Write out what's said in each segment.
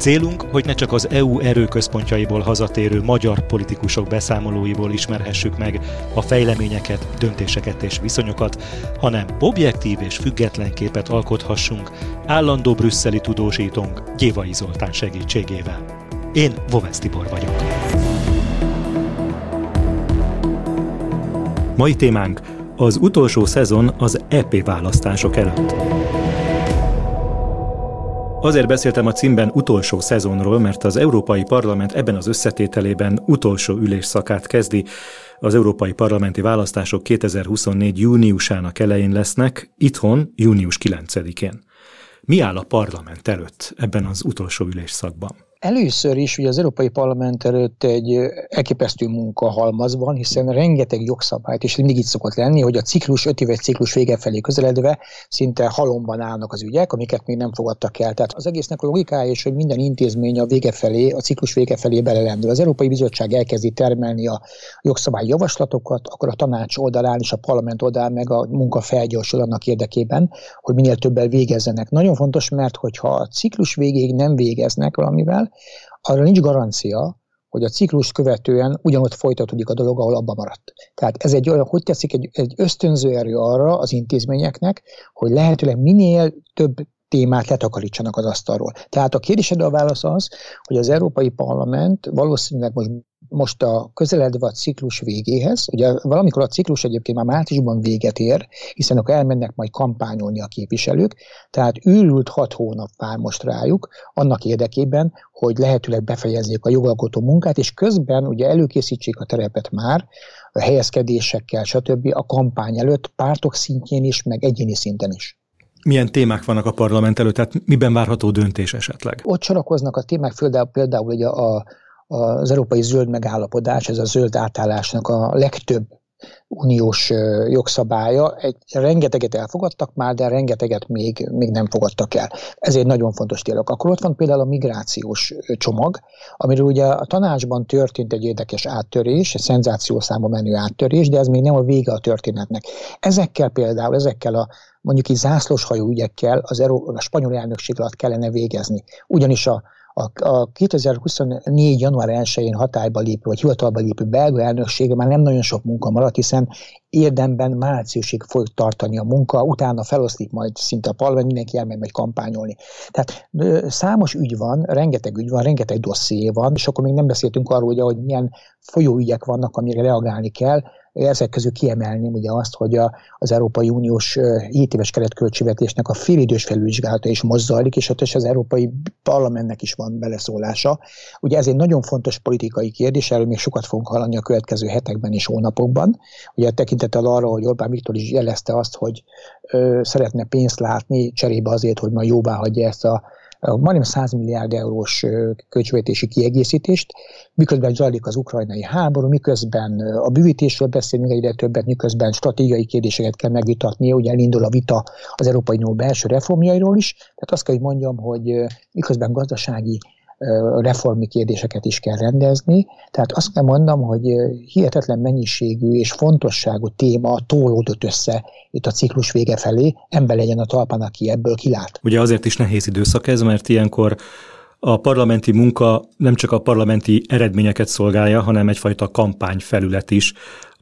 Célunk, hogy ne csak az EU erőközpontjaiból hazatérő magyar politikusok beszámolóiból ismerhessük meg a fejleményeket, döntéseket és viszonyokat, hanem objektív és független képet alkothassunk állandó brüsszeli tudósítónk Gyévai Zoltán segítségével. Én Vovesz Tibor vagyok. Mai témánk az utolsó szezon az EP választások előtt. Azért beszéltem a címben utolsó szezonról, mert az Európai Parlament ebben az összetételében utolsó ülésszakát kezdi. Az Európai Parlamenti választások 2024. júniusának elején lesznek, itthon június 9-én. Mi áll a parlament előtt ebben az utolsó ülésszakban? Először is ugye az Európai Parlament előtt egy elképesztő halmaz van, hiszen rengeteg jogszabályt, és mindig így szokott lenni, hogy a ciklus, öt éves ciklus vége felé közeledve szinte halomban állnak az ügyek, amiket még nem fogadtak el. Tehát az egésznek a logikája is, hogy minden intézmény a vége felé, a ciklus vége felé belelendül. Az Európai Bizottság elkezdi termelni a jogszabály javaslatokat, akkor a tanács oldalán és a parlament oldalán meg a munka felgyorsul annak érdekében, hogy minél többel végezzenek. Nagyon fontos, mert hogyha a ciklus végéig nem végeznek valamivel, arra nincs garancia, hogy a ciklus követően ugyanott folytatódik a dolog, ahol abba maradt. Tehát ez egy olyan, hogy teszik, egy, egy ösztönző erő arra az intézményeknek, hogy lehetőleg minél több témát letakarítsanak az asztalról. Tehát a kérdésedre a válasz az, hogy az Európai Parlament valószínűleg most most a közeledve a ciklus végéhez, ugye valamikor a ciklus egyébként már márciusban véget ér, hiszen akkor elmennek majd kampányolni a képviselők, tehát űrült hat hónap vár most rájuk, annak érdekében, hogy lehetőleg befejezzék a jogalkotó munkát, és közben ugye előkészítsék a terepet már, a helyezkedésekkel, stb. a kampány előtt, pártok szintjén is, meg egyéni szinten is. Milyen témák vannak a parlament előtt, tehát miben várható döntés esetleg? Ott sorakoznak a témák, például, például ugye a, az európai zöld megállapodás, ez a zöld átállásnak a legtöbb uniós jogszabálya. Egy, rengeteget elfogadtak már, de rengeteget még, még nem fogadtak el. Ez egy nagyon fontos tényleg. Akkor ott van például a migrációs csomag, amiről ugye a tanácsban történt egy érdekes áttörés, egy szenzációszámba menő áttörés, de ez még nem a vége a történetnek. Ezekkel például, ezekkel a mondjuk így zászlóshajó ügyekkel az Euró- a spanyol elnökség alatt kellene végezni. Ugyanis a, a, a 2024. január 1-én hatályba lépő, vagy hivatalba lépő belga elnöksége már nem nagyon sok munka maradt, hiszen érdemben márciusig fog tartani a munka, utána feloszlik majd szinte a parlament, mindenki elmegy majd kampányolni. Tehát számos ügy van, rengeteg ügy van, rengeteg dosszié van, és akkor még nem beszéltünk arról, hogy, hogy milyen folyóügyek vannak, amire reagálni kell, ezek közül kiemelném ugye azt, hogy a, az Európai Uniós 7 éves keretköltségvetésnek a félidős felülvizsgálata is most és ott is az Európai Parlamentnek is van beleszólása. Ugye ez egy nagyon fontos politikai kérdés, erről még sokat fogunk hallani a következő hetekben és hónapokban. Ugye tekintettel arra, hogy Orbán Viktor is jelezte azt, hogy ö, szeretne pénzt látni cserébe azért, hogy ma jóvá hagyja ezt a majdnem 100 milliárd eurós költségvetési kiegészítést, miközben zajlik az ukrajnai háború, miközben a bűvítésről beszélünk egyre többet, miközben stratégiai kérdéseket kell megvitatni, ugye elindul a vita az Európai Unió belső reformjairól is, tehát azt kell, hogy mondjam, hogy miközben gazdasági reformi kérdéseket is kell rendezni. Tehát azt kell mondom, hogy hihetetlen mennyiségű és fontosságú téma tólódott össze itt a ciklus vége felé, ember legyen a talpán, aki ebből kilát. Ugye azért is nehéz időszak ez, mert ilyenkor a parlamenti munka nem csak a parlamenti eredményeket szolgálja, hanem egyfajta kampányfelület is,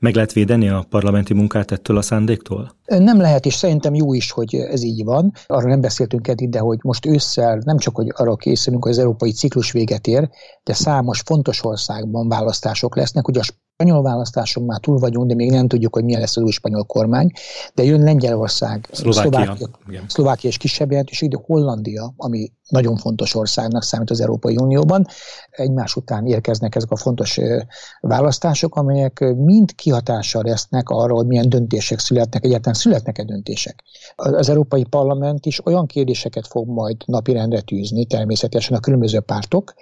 meg lehet védeni a parlamenti munkát ettől a szándéktól? Nem lehet, és szerintem jó is, hogy ez így van. Arra nem beszéltünk eddig, de hogy most ősszel nem csak, hogy arra készülünk, hogy az európai ciklus véget ér, de számos fontos országban választások lesznek. Ugye a spanyol választáson már túl vagyunk, de még nem tudjuk, hogy milyen lesz az új spanyol kormány. De jön Lengyelország, Szlovákia, Szlovákia, Szlovákia és kisebb jelentőség, de Hollandia, ami nagyon fontos országnak számít az Európai Unióban. Egymás után érkeznek ezek a fontos választások, amelyek mind kihatással lesznek arra, hogy milyen döntések születnek, egyáltalán születnek-e döntések. Az Európai Parlament is olyan kérdéseket fog majd napirendre tűzni, természetesen a különböző pártok,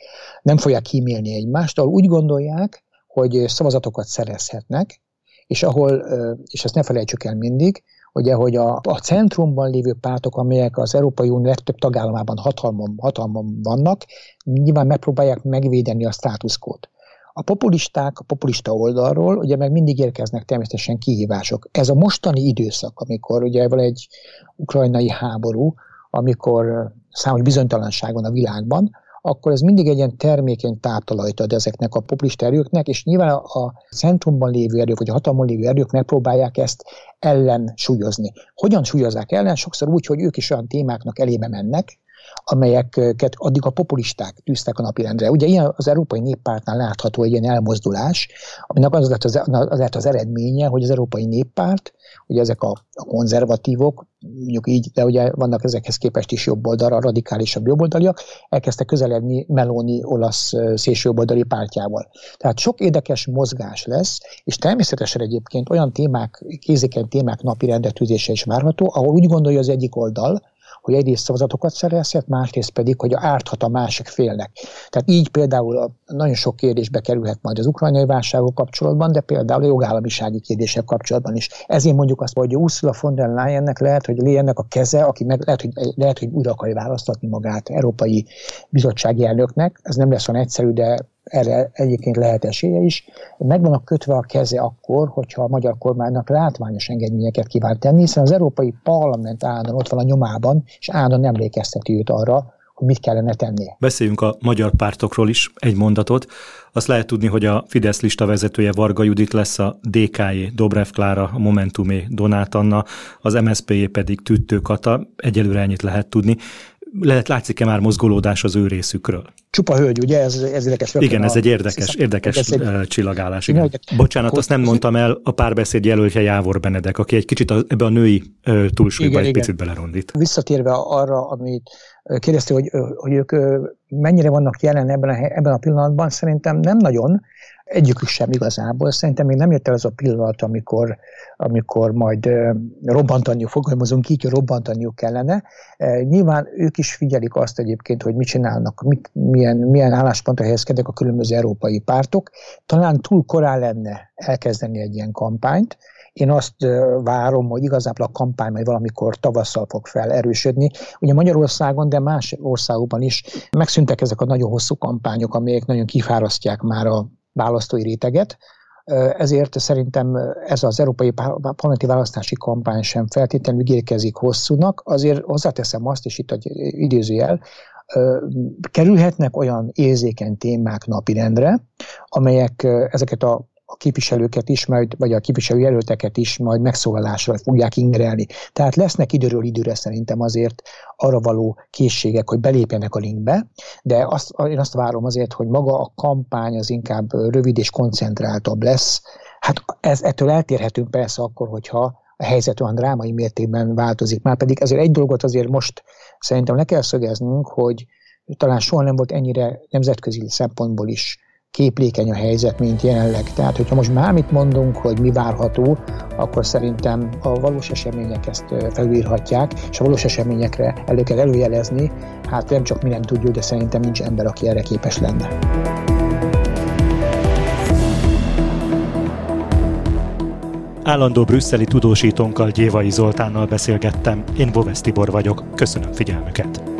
nem fogják kímélni egymást, ahol úgy gondolják, hogy szavazatokat szerezhetnek, és ahol, és ezt ne felejtsük el mindig, ugye, hogy a, a centrumban lévő pártok, amelyek az Európai Unió legtöbb tagállamában hatalmon, hatalmon vannak, nyilván megpróbálják megvédeni a státuszkót. A populisták, a populista oldalról ugye meg mindig érkeznek természetesen kihívások. Ez a mostani időszak, amikor ugye van egy ukrajnai háború, amikor számos bizonytalanság van a világban, akkor ez mindig egy ilyen termékeny táptalajt ad ezeknek a populista erőknek, és nyilván a centrumban lévő erők, vagy a hatalmon lévő erők megpróbálják ezt ellen súlyozni. Hogyan súlyozzák ellen? Sokszor úgy, hogy ők is olyan témáknak elébe mennek, amelyeket addig a populisták tűztek a napirendre. Ugye ilyen az Európai Néppártnál látható egy ilyen elmozdulás, aminek az lett az, az, lett az eredménye, hogy az Európai Néppárt, ugye ezek a, a konzervatívok, mondjuk így, de ugye vannak ezekhez képest is jobb oldalra, radikálisabb jobboldaliak, elkezdtek közeledni Meloni olasz szélsőjobboldali pártjával. Tehát sok érdekes mozgás lesz, és természetesen egyébként olyan témák, kézékeny témák napi rendetűzése is várható, ahol úgy gondolja az egyik oldal, hogy egyrészt szavazatokat szerezhet, másrészt pedig, hogy árthat a másik félnek. Tehát így például nagyon sok kérdésbe kerülhet majd az ukrajnai válságok kapcsolatban, de például a jogállamisági kérdések kapcsolatban is. Ezért mondjuk azt, hogy Ursula von der Leyennek lehet, hogy Leyennek a keze, aki meg lehet, hogy, lehet, hogy újra akarja választatni magát Európai Bizottsági elnöknek. Ez nem lesz olyan egyszerű, de erre egyébként lehet esélye is. Meg vannak kötve a keze akkor, hogyha a magyar kormánynak látványos engedményeket kíván tenni, hiszen az Európai Parlament állandóan ott van a nyomában, és állandóan emlékezteti őt arra, hogy mit kellene tenni. Beszéljünk a magyar pártokról is egy mondatot. Azt lehet tudni, hogy a Fidesz lista vezetője Varga Judit lesz, a DK-jé Dobrev Klára, a Momentumé Donát Anna, az MSZP-jé pedig Tüttő Kata. Egyelőre ennyit lehet tudni lehet látszik-e már mozgolódás az ő részükről? Csupa hölgy, ugye? Ez, ez érdekes. Igen, ez egy érdekes, érdekes ez egy... csillagálás. Igen. Bocsánat, azt nem mondtam el, a párbeszéd jelöltje Jávor Benedek, aki egy kicsit a, ebbe a női túlsúlyba egy igen. picit belerondít. Visszatérve arra, amit kérdezte, hogy, hogy ők mennyire vannak jelen ebben a, ebben a pillanatban, szerintem nem nagyon, egyikük sem igazából. Szerintem még nem jött el az a pillanat, amikor, amikor majd robbantaniuk, fogalmazunk így, robbantaniuk kellene. Nyilván ők is figyelik azt egyébként, hogy mit csinálnak, mit, milyen, milyen álláspontra helyezkednek a különböző európai pártok. Talán túl korán lenne elkezdeni egy ilyen kampányt, én azt várom, hogy igazából a kampány majd valamikor tavasszal fog fel erősödni. Ugye Magyarországon, de más országokban is megszűntek ezek a nagyon hosszú kampányok, amelyek nagyon kifárasztják már a választói réteget, ezért szerintem ez az európai parlamenti választási kampány sem feltétlenül ígérkezik hosszúnak. Azért hozzáteszem azt, és itt egy idézőjel, kerülhetnek olyan érzékeny témák napirendre, amelyek ezeket a a képviselőket is, majd, vagy a képviselőjelölteket is majd megszólalásra fogják ingerelni. Tehát lesznek időről időre szerintem azért arra való készségek, hogy belépjenek a linkbe, de azt, én azt várom azért, hogy maga a kampány az inkább rövid és koncentráltabb lesz. Hát ez, ettől eltérhetünk persze akkor, hogyha a helyzet olyan drámai mértékben változik. Már pedig ezért egy dolgot azért most szerintem le kell szögeznünk, hogy talán soha nem volt ennyire nemzetközi szempontból is képlékeny a helyzet, mint jelenleg. Tehát, hogyha most bármit mondunk, hogy mi várható, akkor szerintem a valós események ezt felülírhatják, és a valós eseményekre elő kell előjelezni. Hát nem csak mi nem tudjuk, de szerintem nincs ember, aki erre képes lenne. Állandó brüsszeli tudósítónkkal Gyévai Zoltánnal beszélgettem. Én Boves Tibor vagyok. Köszönöm figyelmüket!